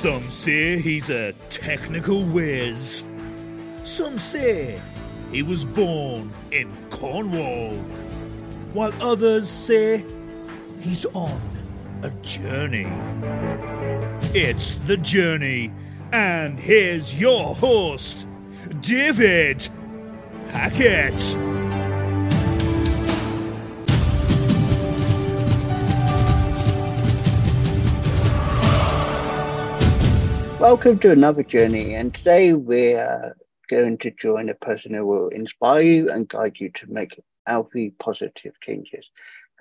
Some say he's a technical whiz. Some say he was born in Cornwall. While others say he's on a journey. It's The Journey, and here's your host, David Hackett. Welcome to another journey, and today we're going to join a person who will inspire you and guide you to make healthy, positive changes.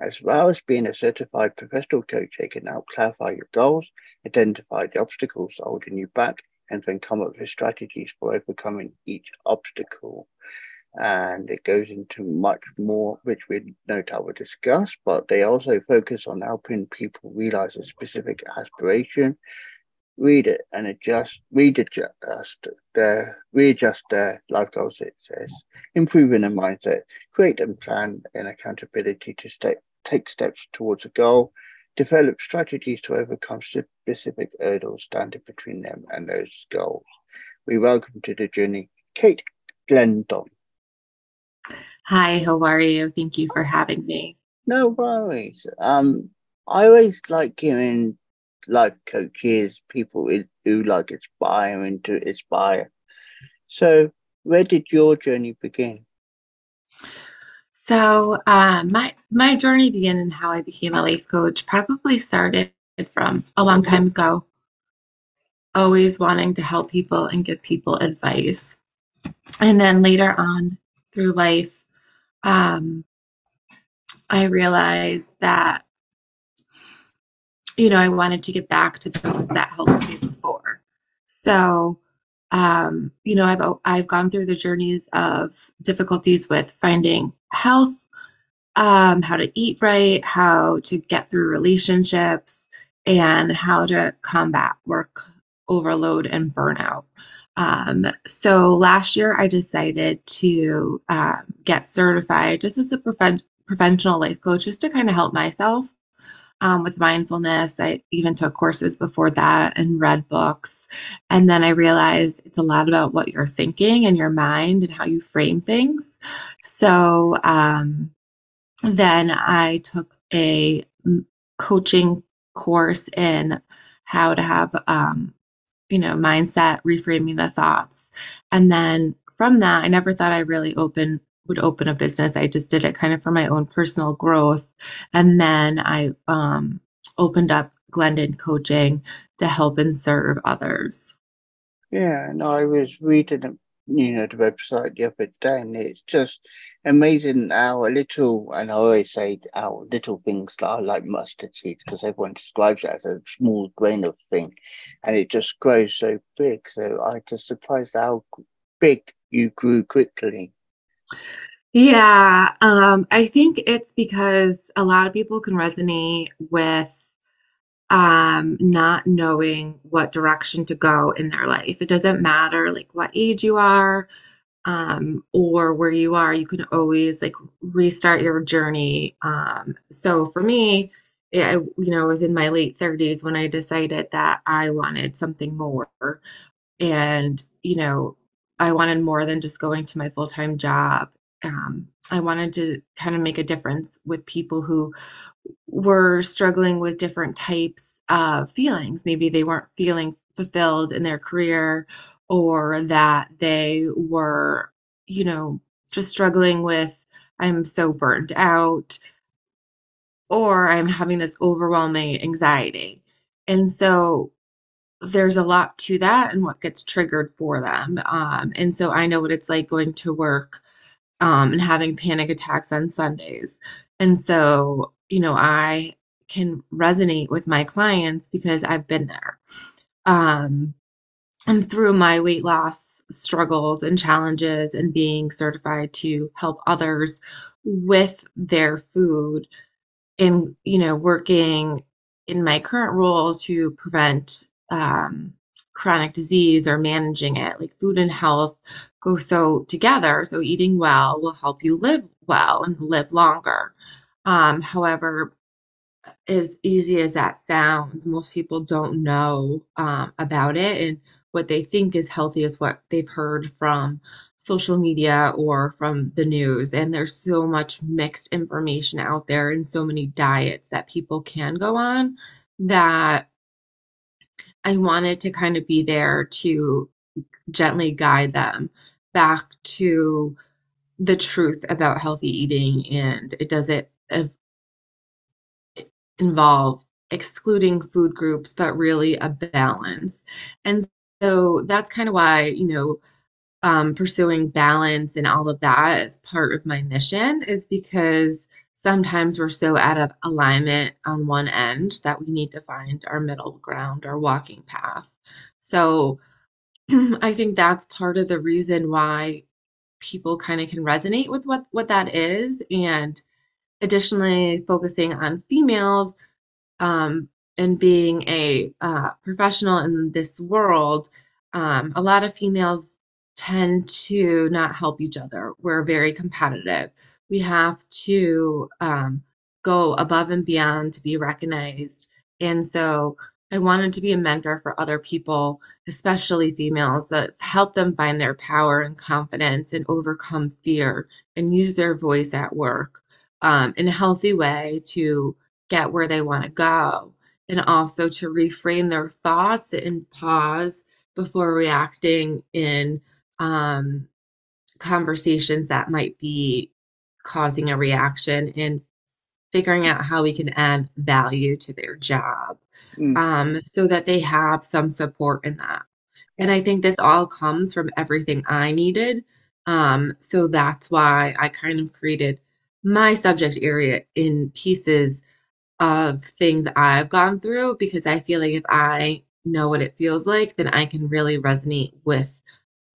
As well as being a certified professional coach, they can help clarify your goals, identify the obstacles holding you back, and then come up with strategies for overcoming each obstacle. And it goes into much more, which we no doubt will discuss, but they also focus on helping people realize a specific aspiration read it and adjust, readjust their, readjust their life goals, it says, improving their mindset, create and plan and accountability to step, take steps towards a goal, develop strategies to overcome specific hurdles standing between them and those goals. We welcome to the journey Kate Glendon. Hi, how are you? Thank you for having me. No worries. Um, I always like hearing life coaches, people who like aspire and to inspire. So, where did your journey begin? So, uh, my my journey began and how I became a life coach probably started from a long time ago. Always wanting to help people and give people advice, and then later on through life, um, I realized that you know, I wanted to get back to those that helped me before. So, um, you know, I've I've gone through the journeys of difficulties with finding health, um, how to eat right, how to get through relationships, and how to combat work overload and burnout. Um, so last year, I decided to uh, get certified just as a preventional life coach, just to kind of help myself um, with mindfulness. I even took courses before that and read books. And then I realized it's a lot about what you're thinking and your mind and how you frame things. So um, then I took a coaching course in how to have, um, you know, mindset, reframing the thoughts. And then from that, I never thought I really opened would open a business. I just did it kind of for my own personal growth. And then I um, opened up Glendon Coaching to help and serve others. Yeah, and I was reading, you know, the website the other day, and it's just amazing how little, and I always say how little things are like mustard seeds because everyone describes it as a small grain of thing, and it just grows so big. So I just surprised how big you grew quickly. Yeah, um, I think it's because a lot of people can resonate with um, not knowing what direction to go in their life. It doesn't matter like what age you are um, or where you are, you can always like restart your journey. Um, so for me, I, you know, was in my late 30s when I decided that I wanted something more. And, you know, I wanted more than just going to my full time job. Um, I wanted to kind of make a difference with people who were struggling with different types of feelings. Maybe they weren't feeling fulfilled in their career, or that they were, you know, just struggling with, I'm so burned out, or I'm having this overwhelming anxiety. And so there's a lot to that and what gets triggered for them. Um, and so I know what it's like going to work um, and having panic attacks on Sundays. And so, you know, I can resonate with my clients because I've been there. Um, and through my weight loss struggles and challenges and being certified to help others with their food and, you know, working in my current role to prevent um, chronic disease or managing it. Like food and health go so together. So eating well will help you live well and live longer. Um, however, as easy as that sounds, most people don't know um, about it. And what they think is healthy is what they've heard from social media or from the news. And there's so much mixed information out there and so many diets that people can go on that I wanted to kind of be there to gently guide them back to the truth about healthy eating and it doesn't involve excluding food groups but really a balance. And so that's kind of why you know um, pursuing balance and all of that as part of my mission is because sometimes we're so out of alignment on one end that we need to find our middle ground, our walking path. So I think that's part of the reason why people kind of can resonate with what what that is and additionally focusing on females um, and being a uh, professional in this world um, a lot of females tend to not help each other. We're very competitive. We have to um, go above and beyond to be recognized. And so I wanted to be a mentor for other people, especially females, that help them find their power and confidence and overcome fear and use their voice at work um, in a healthy way to get where they want to go. And also to reframe their thoughts and pause before reacting in um, conversations that might be causing a reaction and figuring out how we can add value to their job mm. um, so that they have some support in that. And I think this all comes from everything I needed. Um, so that's why I kind of created my subject area in pieces of things I've gone through because I feel like if I know what it feels like, then I can really resonate with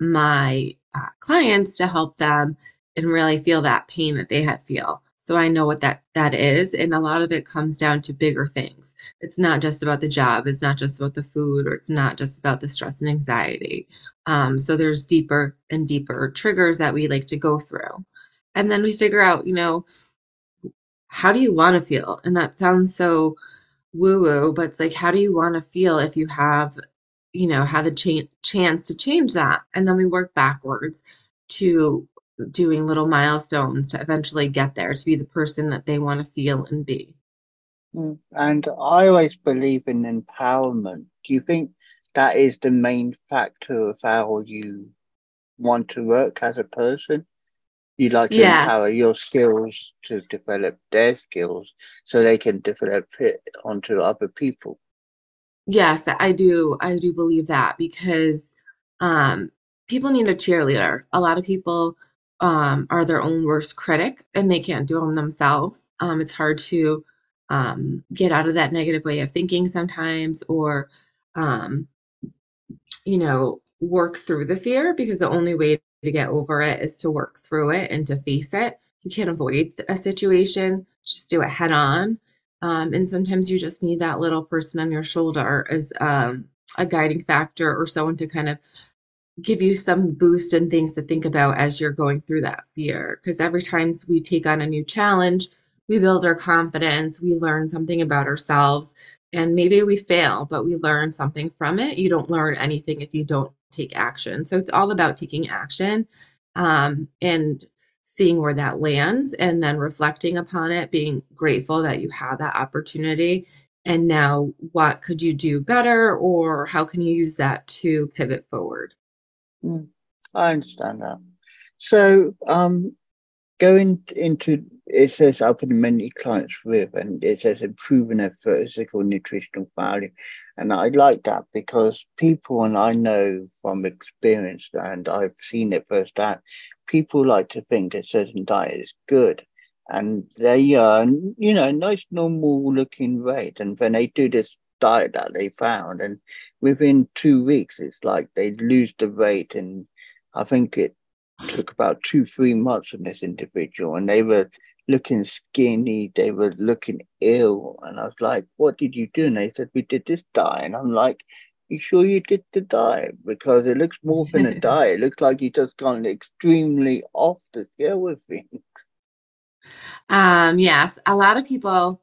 my uh, clients to help them and really feel that pain that they have feel. So I know what that that is, and a lot of it comes down to bigger things. It's not just about the job. It's not just about the food, or it's not just about the stress and anxiety. Um, so there's deeper and deeper triggers that we like to go through, and then we figure out, you know, how do you want to feel? And that sounds so woo woo, but it's like, how do you want to feel if you have you know, had the ch- chance to change that. And then we work backwards to doing little milestones to eventually get there to be the person that they want to feel and be. Mm, and I always believe in empowerment. Do you think that is the main factor of how you want to work as a person? You like to yeah. empower your skills to develop their skills so they can develop it onto other people. Yes, I do. I do believe that because um, people need a cheerleader. A lot of people um, are their own worst critic and they can't do them themselves. Um, it's hard to um, get out of that negative way of thinking sometimes or, um, you know, work through the fear because the only way to get over it is to work through it and to face it. You can't avoid a situation, just do it head on. Um, and sometimes you just need that little person on your shoulder as um, a guiding factor or someone to kind of give you some boost and things to think about as you're going through that fear. Because every time we take on a new challenge, we build our confidence, we learn something about ourselves, and maybe we fail, but we learn something from it. You don't learn anything if you don't take action. So it's all about taking action. Um, and seeing where that lands and then reflecting upon it, being grateful that you had that opportunity. And now, what could you do better, or how can you use that to pivot forward? Mm, I understand that. So, um, going into it says I've been many clients with, and it says improving their physical nutritional value, and I like that because people, and I know from experience, and I've seen it firsthand, people like to think a certain diet is good, and they are, you know, nice normal looking weight, and when they do this diet that they found, and within two weeks, it's like they lose the weight, and I think it took about two, three months on this individual, and they were looking skinny, they were looking ill. And I was like, What did you do? And they said, We did this diet. And I'm like, You sure you did the diet? Because it looks more than a diet. It looks like you just gone extremely off the scale with things. Um, yes, a lot of people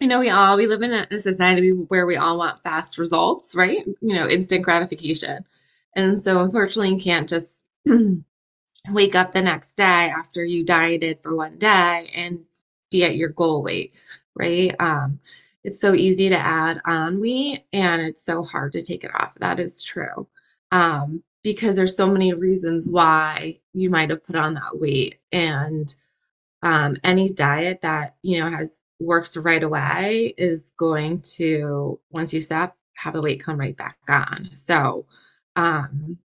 you know, we all we live in a, society where we all want fast results, right? You know, instant gratification. And so unfortunately you can't just wake up the next day after you dieted for one day and be at your goal weight, right? Um, it's so easy to add on weight and it's so hard to take it off. That is true. Um, because there's so many reasons why you might have put on that weight and um, any diet that you know has works right away is going to once you stop have the weight come right back on. So um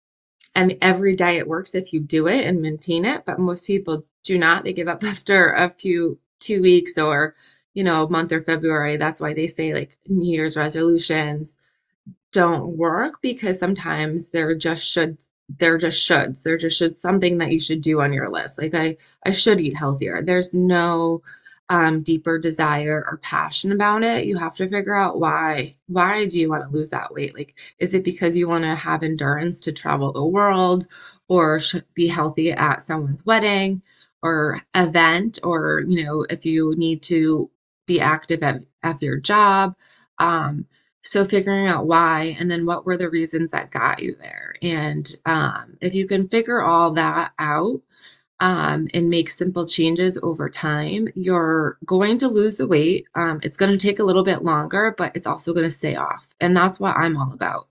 and every diet works if you do it and maintain it but most people do not. They give up after a few two weeks or you know a month or february. That's why they say like new year's resolutions don't work because sometimes they're just should they're just shoulds. They're just should something that you should do on your list. Like i i should eat healthier. There's no um, deeper desire or passion about it, you have to figure out why. Why do you want to lose that weight? Like, is it because you want to have endurance to travel the world or be healthy at someone's wedding or event? Or, you know, if you need to be active at, at your job. Um, so figuring out why and then what were the reasons that got you there. And um, if you can figure all that out, um, and make simple changes over time, you're going to lose the weight. Um, it's going to take a little bit longer, but it's also going to stay off. And that's what I'm all about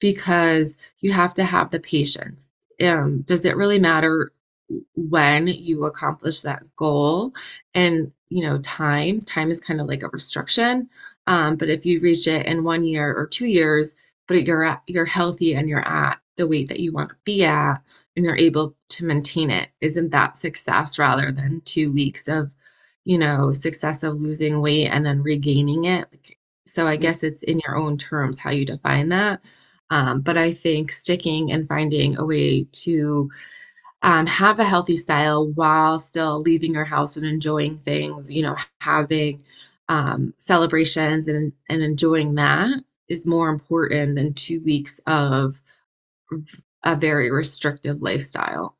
because you have to have the patience. Um, does it really matter when you accomplish that goal? And, you know, time, time is kind of like a restriction. Um, but if you reach it in one year or two years, but you're at, you're healthy and you're at the weight that you want to be at and you're able to maintain it isn't that success rather than two weeks of you know success of losing weight and then regaining it? So i guess it's in your own terms how you define that. Um, but i think sticking and finding a way to um, have a healthy style while still leaving your house and enjoying things you know having um, celebrations and, and enjoying that is more important than two weeks of a very restrictive lifestyle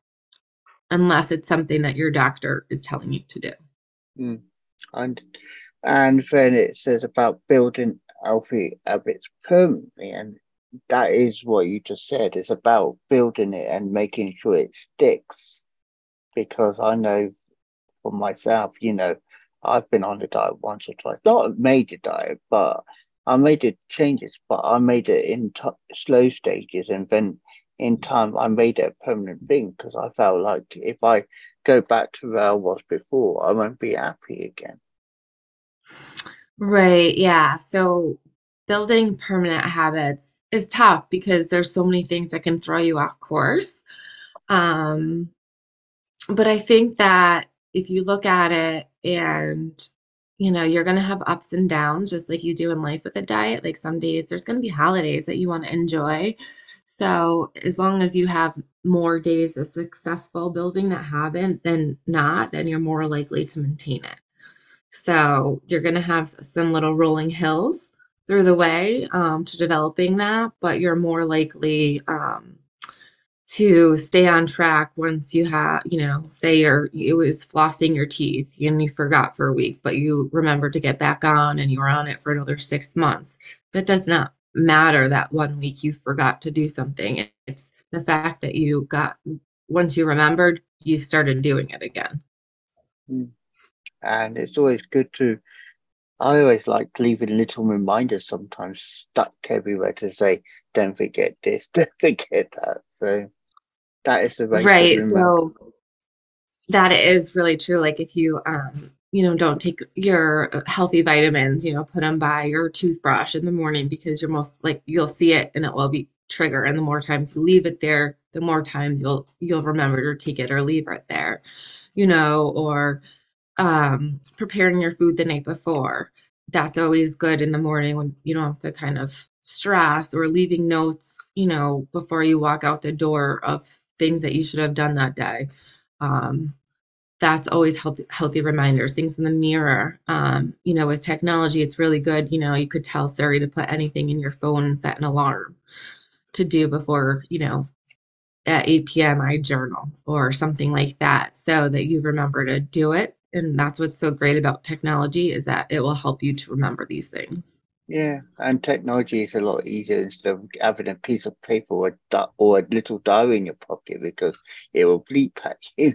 unless it's something that your doctor is telling you to do. Mm. And and then it says about building healthy habits permanently, and that is what you just said. It's about building it and making sure it sticks. Because I know for myself, you know, I've been on a diet once or twice, not a major diet, but I made it changes, but I made it in t- slow stages, and then in time I made it a permanent thing because I felt like if I go back to where I was before, I won't be happy again. Right. Yeah. So building permanent habits is tough because there's so many things that can throw you off course. Um, but I think that if you look at it and you know, you're going to have ups and downs just like you do in life with a diet. Like some days there's going to be holidays that you want to enjoy. So as long as you have more days of successful building that habit than not, then you're more likely to maintain it. So you're going to have some little rolling hills through the way um, to developing that, but you're more likely um, to stay on track once you have, you know, say you're it was flossing your teeth and you forgot for a week, but you remember to get back on and you were on it for another six months. That does not matter that one week you forgot to do something. It's the fact that you got once you remembered, you started doing it again. Hmm. And it's always good to I always like leaving little reminders sometimes stuck everywhere to say, don't forget this, don't forget that. So that is the right. So that is really true. Like if you um you know don't take your uh, healthy vitamins, you know, put them by your toothbrush in the morning because you're most like you'll see it and it will be trigger. And the more times you leave it there, the more times you'll you'll remember to take it or leave it there, you know, or um preparing your food the night before. That's always good in the morning when you don't have to kind of stress or leaving notes, you know, before you walk out the door of things that you should have done that day. Um, that's always healthy, healthy reminders, things in the mirror. Um, you know, with technology, it's really good. You know, you could tell Siri to put anything in your phone and set an alarm to do before, you know, at 8 p.m. I journal or something like that so that you remember to do it And that's what's so great about technology is that it will help you to remember these things. Yeah, and technology is a lot easier instead of having a piece of paper or a, or a little diary in your pocket because it will bleep at you.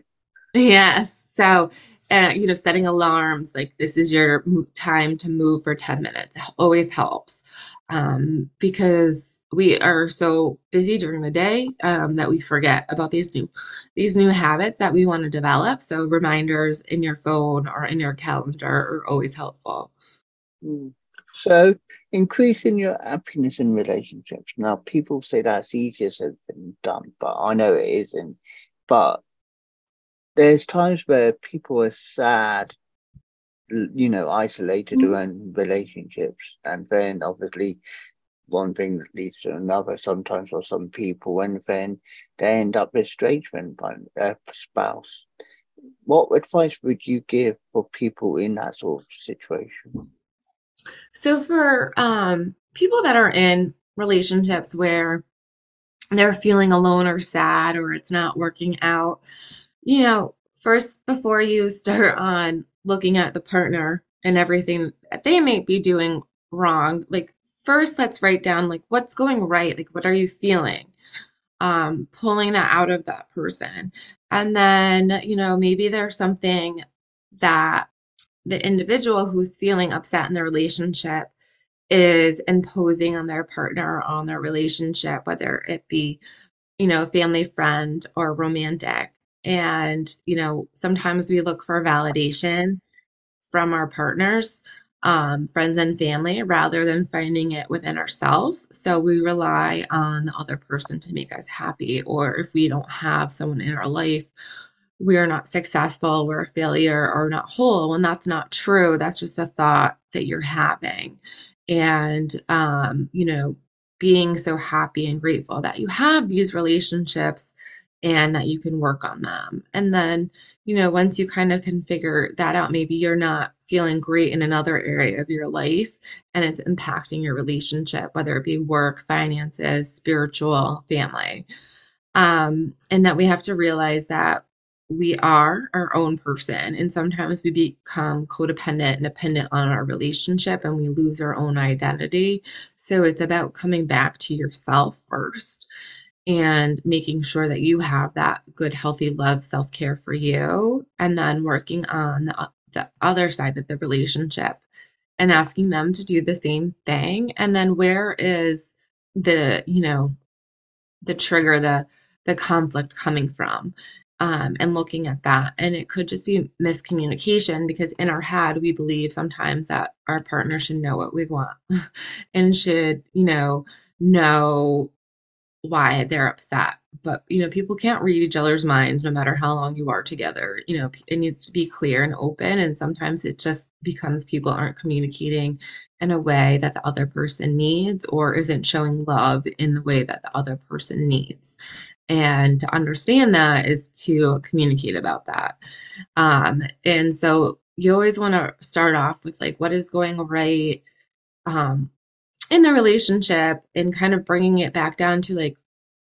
Yes. So, uh, you know, setting alarms like this is your time to move for 10 minutes always helps um, because we are so busy during the day um, that we forget about these new these new habits that we want to develop. So reminders in your phone or in your calendar are always helpful. Mm. So increasing your happiness in relationships. Now people say that's easier said than done, but I know it isn't. But there's times where people are sad you know, isolated mm-hmm. around relationships. And then obviously one thing leads to another sometimes for some people, and then they end up estrangement by their spouse. What advice would you give for people in that sort of situation? So, for um, people that are in relationships where they're feeling alone or sad or it's not working out, you know, first, before you start on looking at the partner and everything that they may be doing wrong like first let's write down like what's going right like what are you feeling? Um pulling that out of that person. And then you know maybe there's something that the individual who's feeling upset in the relationship is imposing on their partner on their relationship whether it be you know family friend or romantic and, you know, sometimes we look for validation from our partners, um, friends, and family rather than finding it within ourselves. So we rely on the other person to make us happy. Or if we don't have someone in our life, we're not successful, we're a failure, or not whole. When that's not true, that's just a thought that you're having. And, um, you know, being so happy and grateful that you have these relationships and that you can work on them. And then, you know, once you kind of can figure that out, maybe you're not feeling great in another area of your life and it's impacting your relationship, whether it be work, finances, spiritual, family. Um, and that we have to realize that we are our own person and sometimes we become codependent and dependent on our relationship and we lose our own identity so it's about coming back to yourself first and making sure that you have that good, healthy love, self care for you, and then working on the, the other side of the relationship and asking them to do the same thing. And then where is the, you know, the trigger, the the conflict coming from? Um, and looking at that. And it could just be miscommunication because in our head, we believe sometimes that our partner should know what we want and should, you know, know why they're upset. But, you know, people can't read each other's minds no matter how long you are together. You know, it needs to be clear and open. And sometimes it just becomes people aren't communicating in a way that the other person needs or isn't showing love in the way that the other person needs. And to understand that is to communicate about that. Um, and so you always want to start off with like, what is going right? Um, in the relationship and kind of bringing it back down to like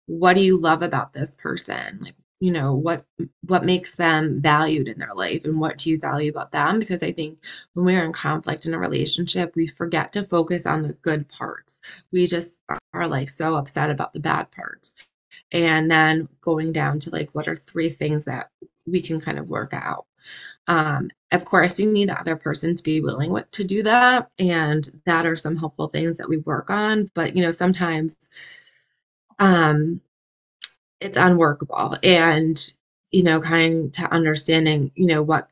what do you love about this person? Like you know what what makes them valued in their life and what do you value about them? Because i think when we're in conflict in a relationship we forget to focus on the good parts. We just are like so upset about the bad parts. And then going down to like what are three things that we can kind of work out um, of course, you need the other person to be willing to do that. And that are some helpful things that we work on. But, you know, sometimes um, it's unworkable. And, you know, kind to understanding, you know, what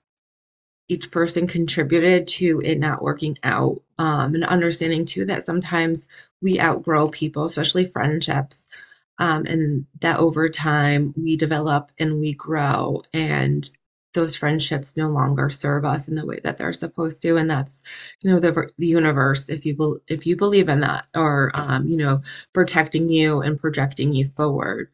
each person contributed to it not working out. Um, and understanding too that sometimes we outgrow people, especially friendships. Um, and that over time we develop and we grow and those friendships no longer serve us in the way that they're supposed to and that's you know the, the universe if you if you believe in that or um, you know protecting you and projecting you forward.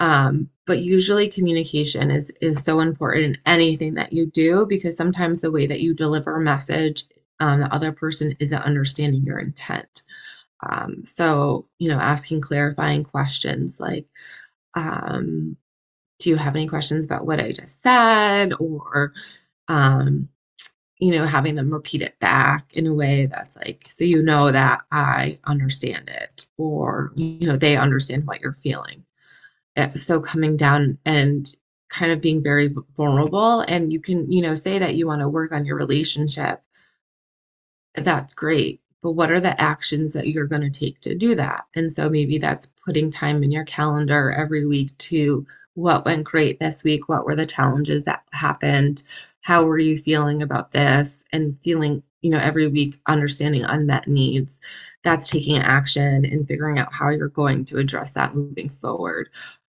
Um, but usually communication is is so important in anything that you do because sometimes the way that you deliver a message um, the other person isn't understanding your intent. Um, so you know asking clarifying questions like um, do you have any questions about what I just said? Or, um, you know, having them repeat it back in a way that's like, so you know that I understand it, or, you know, they understand what you're feeling. Eh, so coming down and kind of being very vulnerable, and you can, you know, say that you want to work on your relationship. That's great. But what are the actions that you're going to take to do that? And so maybe that's putting time in your calendar every week to what went great this week? What were the challenges that happened? how were you feeling about this and feeling you know every week understanding unmet needs that's taking action and figuring out how you're going to address that moving forward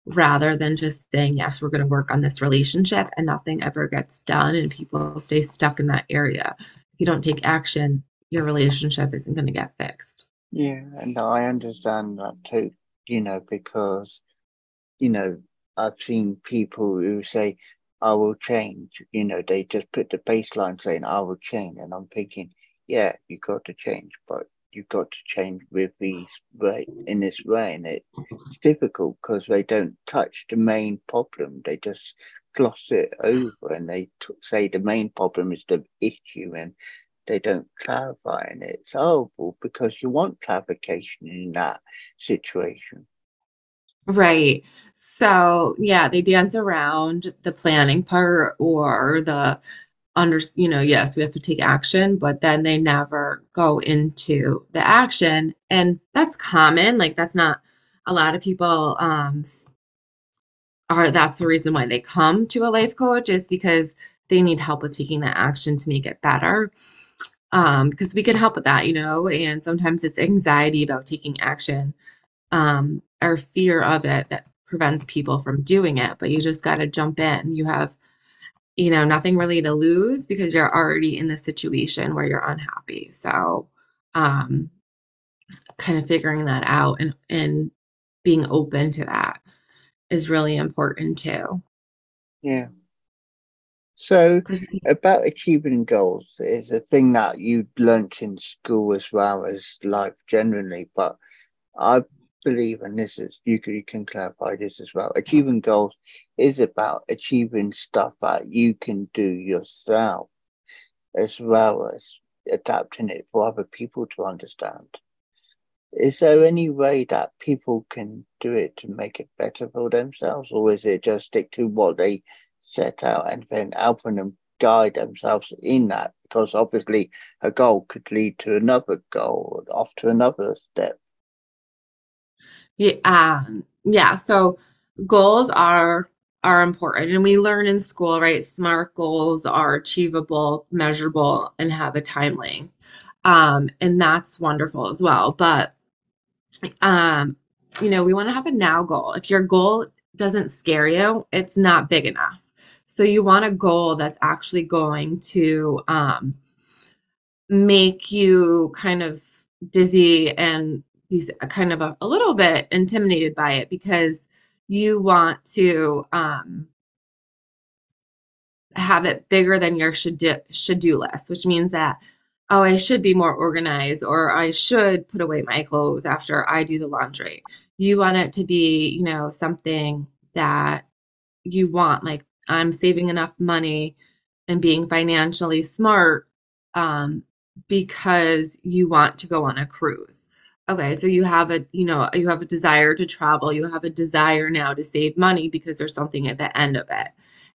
rather than just saying yes we're going to work on this relationship and nothing ever gets done and people stay stuck in that area if you don't take action your relationship isn't going to get fixed yeah and i understand that too you know because you know i've seen people who say I will change. You know, they just put the baseline saying I will change, and I'm thinking, yeah, you got to change, but you've got to change with these way in this way, and it, it's difficult because they don't touch the main problem. They just gloss it over, and they t- say the main problem is the issue, and they don't clarify, and it's oh, horrible because you want clarification in that situation. Right. So, yeah, they dance around the planning part or the under, you know, yes, we have to take action, but then they never go into the action. And that's common. Like that's not a lot of people um are that's the reason why they come to a life coach is because they need help with taking the action to make it better. Um, because we can help with that, you know, and sometimes it's anxiety about taking action um, or fear of it that prevents people from doing it. But you just got to jump in. You have, you know, nothing really to lose because you're already in the situation where you're unhappy. So, um, kind of figuring that out and and being open to that is really important too. Yeah. So about achieving goals is a thing that you learnt in school as well as life generally, but I believe, and this is you can, you can clarify this as well. Achieving goals is about achieving stuff that you can do yourself, as well as adapting it for other people to understand. Is there any way that people can do it to make it better for themselves, or is it just stick to what they set out and then helping them guide themselves in that? Because obviously, a goal could lead to another goal, off to another step. Yeah, um, yeah. So goals are are important, and we learn in school, right? SMART goals are achievable, measurable, and have a time length, um, and that's wonderful as well. But um, you know, we want to have a now goal. If your goal doesn't scare you, it's not big enough. So you want a goal that's actually going to um, make you kind of dizzy and he's kind of a, a little bit intimidated by it because you want to um, have it bigger than your should do, should do list, which means that oh, I should be more organized or I should put away my clothes after I do the laundry. You want it to be, you know, something that you want, like I'm saving enough money and being financially smart um, because you want to go on a cruise Okay, so you have a, you know, you have a desire to travel, you have a desire now to save money because there's something at the end of it.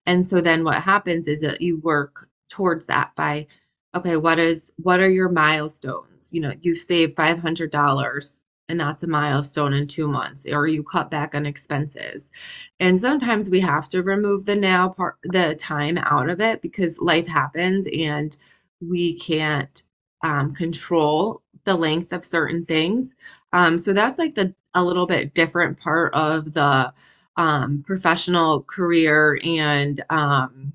And so then what happens is that you work towards that by okay, what is what are your milestones? You know, you save $500 and that's a milestone in 2 months or you cut back on expenses. And sometimes we have to remove the now part the time out of it because life happens and we can't um, control the length of certain things. Um, so that's like the a little bit different part of the um, professional career and um,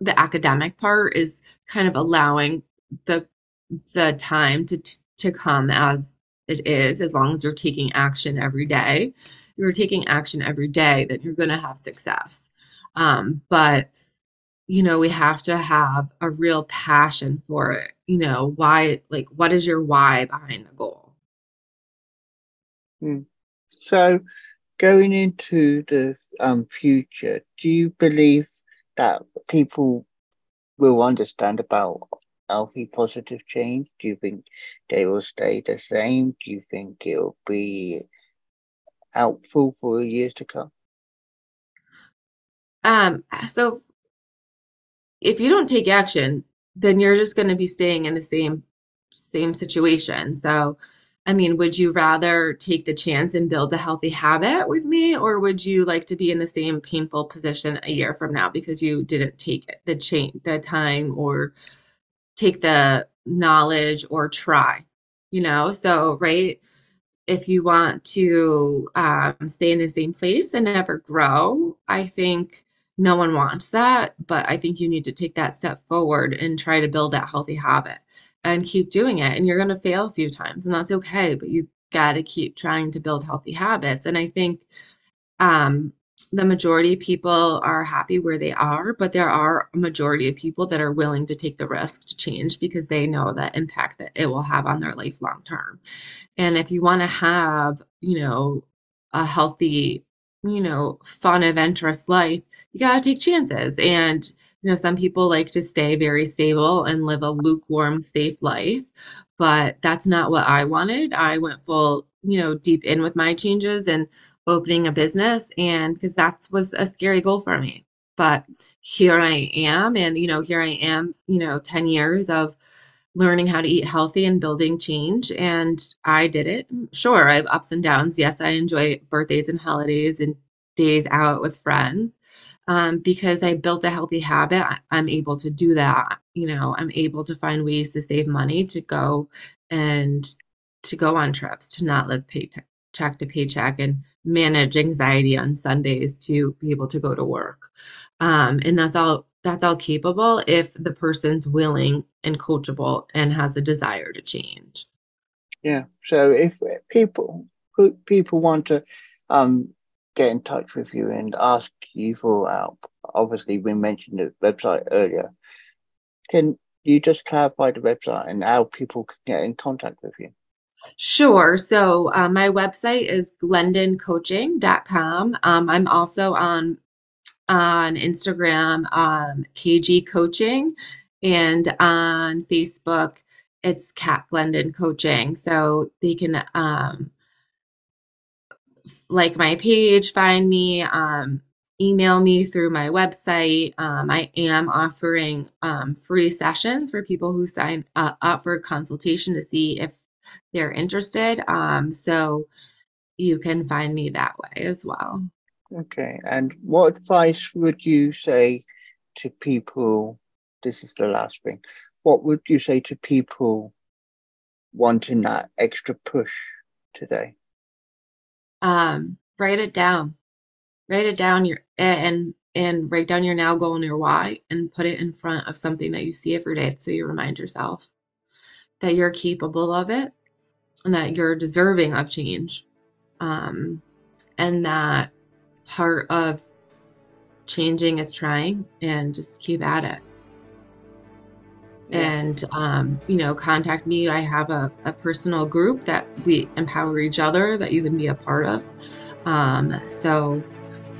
the academic part is kind of allowing the the time to to come as it is as long as you're taking action every day you're taking action every day then you're going to have success um, but you know, we have to have a real passion for it. You know, why, like, what is your why behind the goal? Hmm. So, going into the um, future, do you believe that people will understand about healthy positive change? Do you think they will stay the same? Do you think it'll be helpful for years to come? Um, so if you don't take action, then you're just going to be staying in the same same situation. So, I mean, would you rather take the chance and build a healthy habit with me, or would you like to be in the same painful position a year from now because you didn't take the chain the time or take the knowledge or try? You know, so right if you want to um, stay in the same place and never grow, I think no one wants that. But I think you need to take that step forward and try to build that healthy habit and keep doing it. And you're going to fail a few times, and that's okay. But you got to keep trying to build healthy habits. And I think um, the majority of people are happy where they are, but there are a majority of people that are willing to take the risk to change because they know the impact that it will have on their life long term. And if you want to have, you know, a healthy, you know, fun, adventurous life, you got to take chances. And, you know, some people like to stay very stable and live a lukewarm, safe life, but that's not what I wanted. I went full, you know, deep in with my changes and opening a business and because that was a scary goal for me but here i am and you know here i am you know 10 years of learning how to eat healthy and building change and i did it. Sure i have ups and downs. Yes i enjoy birthdays and holidays and days out with friends um, because i built a healthy habit. I'm able to do that you know i'm able to find ways to save money to go and to go on trips to not live paycheck check to paycheck and manage anxiety on Sundays to be able to go to work. Um, and that's all that's all capable if the person's willing and coachable and has a desire to change. Yeah. So if people people want to um, get in touch with you and ask you for help, obviously we mentioned the website earlier. Can you just clarify the website and how people can get in contact with you? Sure. So uh, my website is glendoncoaching.com. Um, I'm also on on Instagram, um, KG Coaching, and on Facebook, it's Cat Glendon Coaching. So they can um, like my page, find me, um, email me through my website. Um, I am offering um, free sessions for people who sign uh, up for a consultation to see if they're interested. Um, so you can find me that way as well. Okay. And what advice would you say to people? This is the last thing. What would you say to people wanting that extra push today? Um, write it down. Write it down your and and write down your now goal and your why and put it in front of something that you see every day so you remind yourself that you're capable of it and that you're deserving of change. Um, and that part of changing is trying and just keep at it. Yeah. And, um, you know, contact me. I have a, a personal group that we empower each other that you can be a part of. Um, so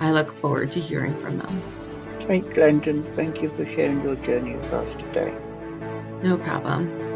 I look forward to hearing from them. Kate Glendon, thank you for sharing your journey with us today. No problem.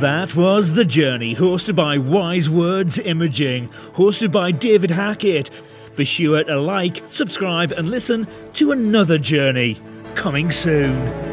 That was The Journey, hosted by Wise Words Imaging, hosted by David Hackett. Be sure to like, subscribe, and listen to another journey coming soon.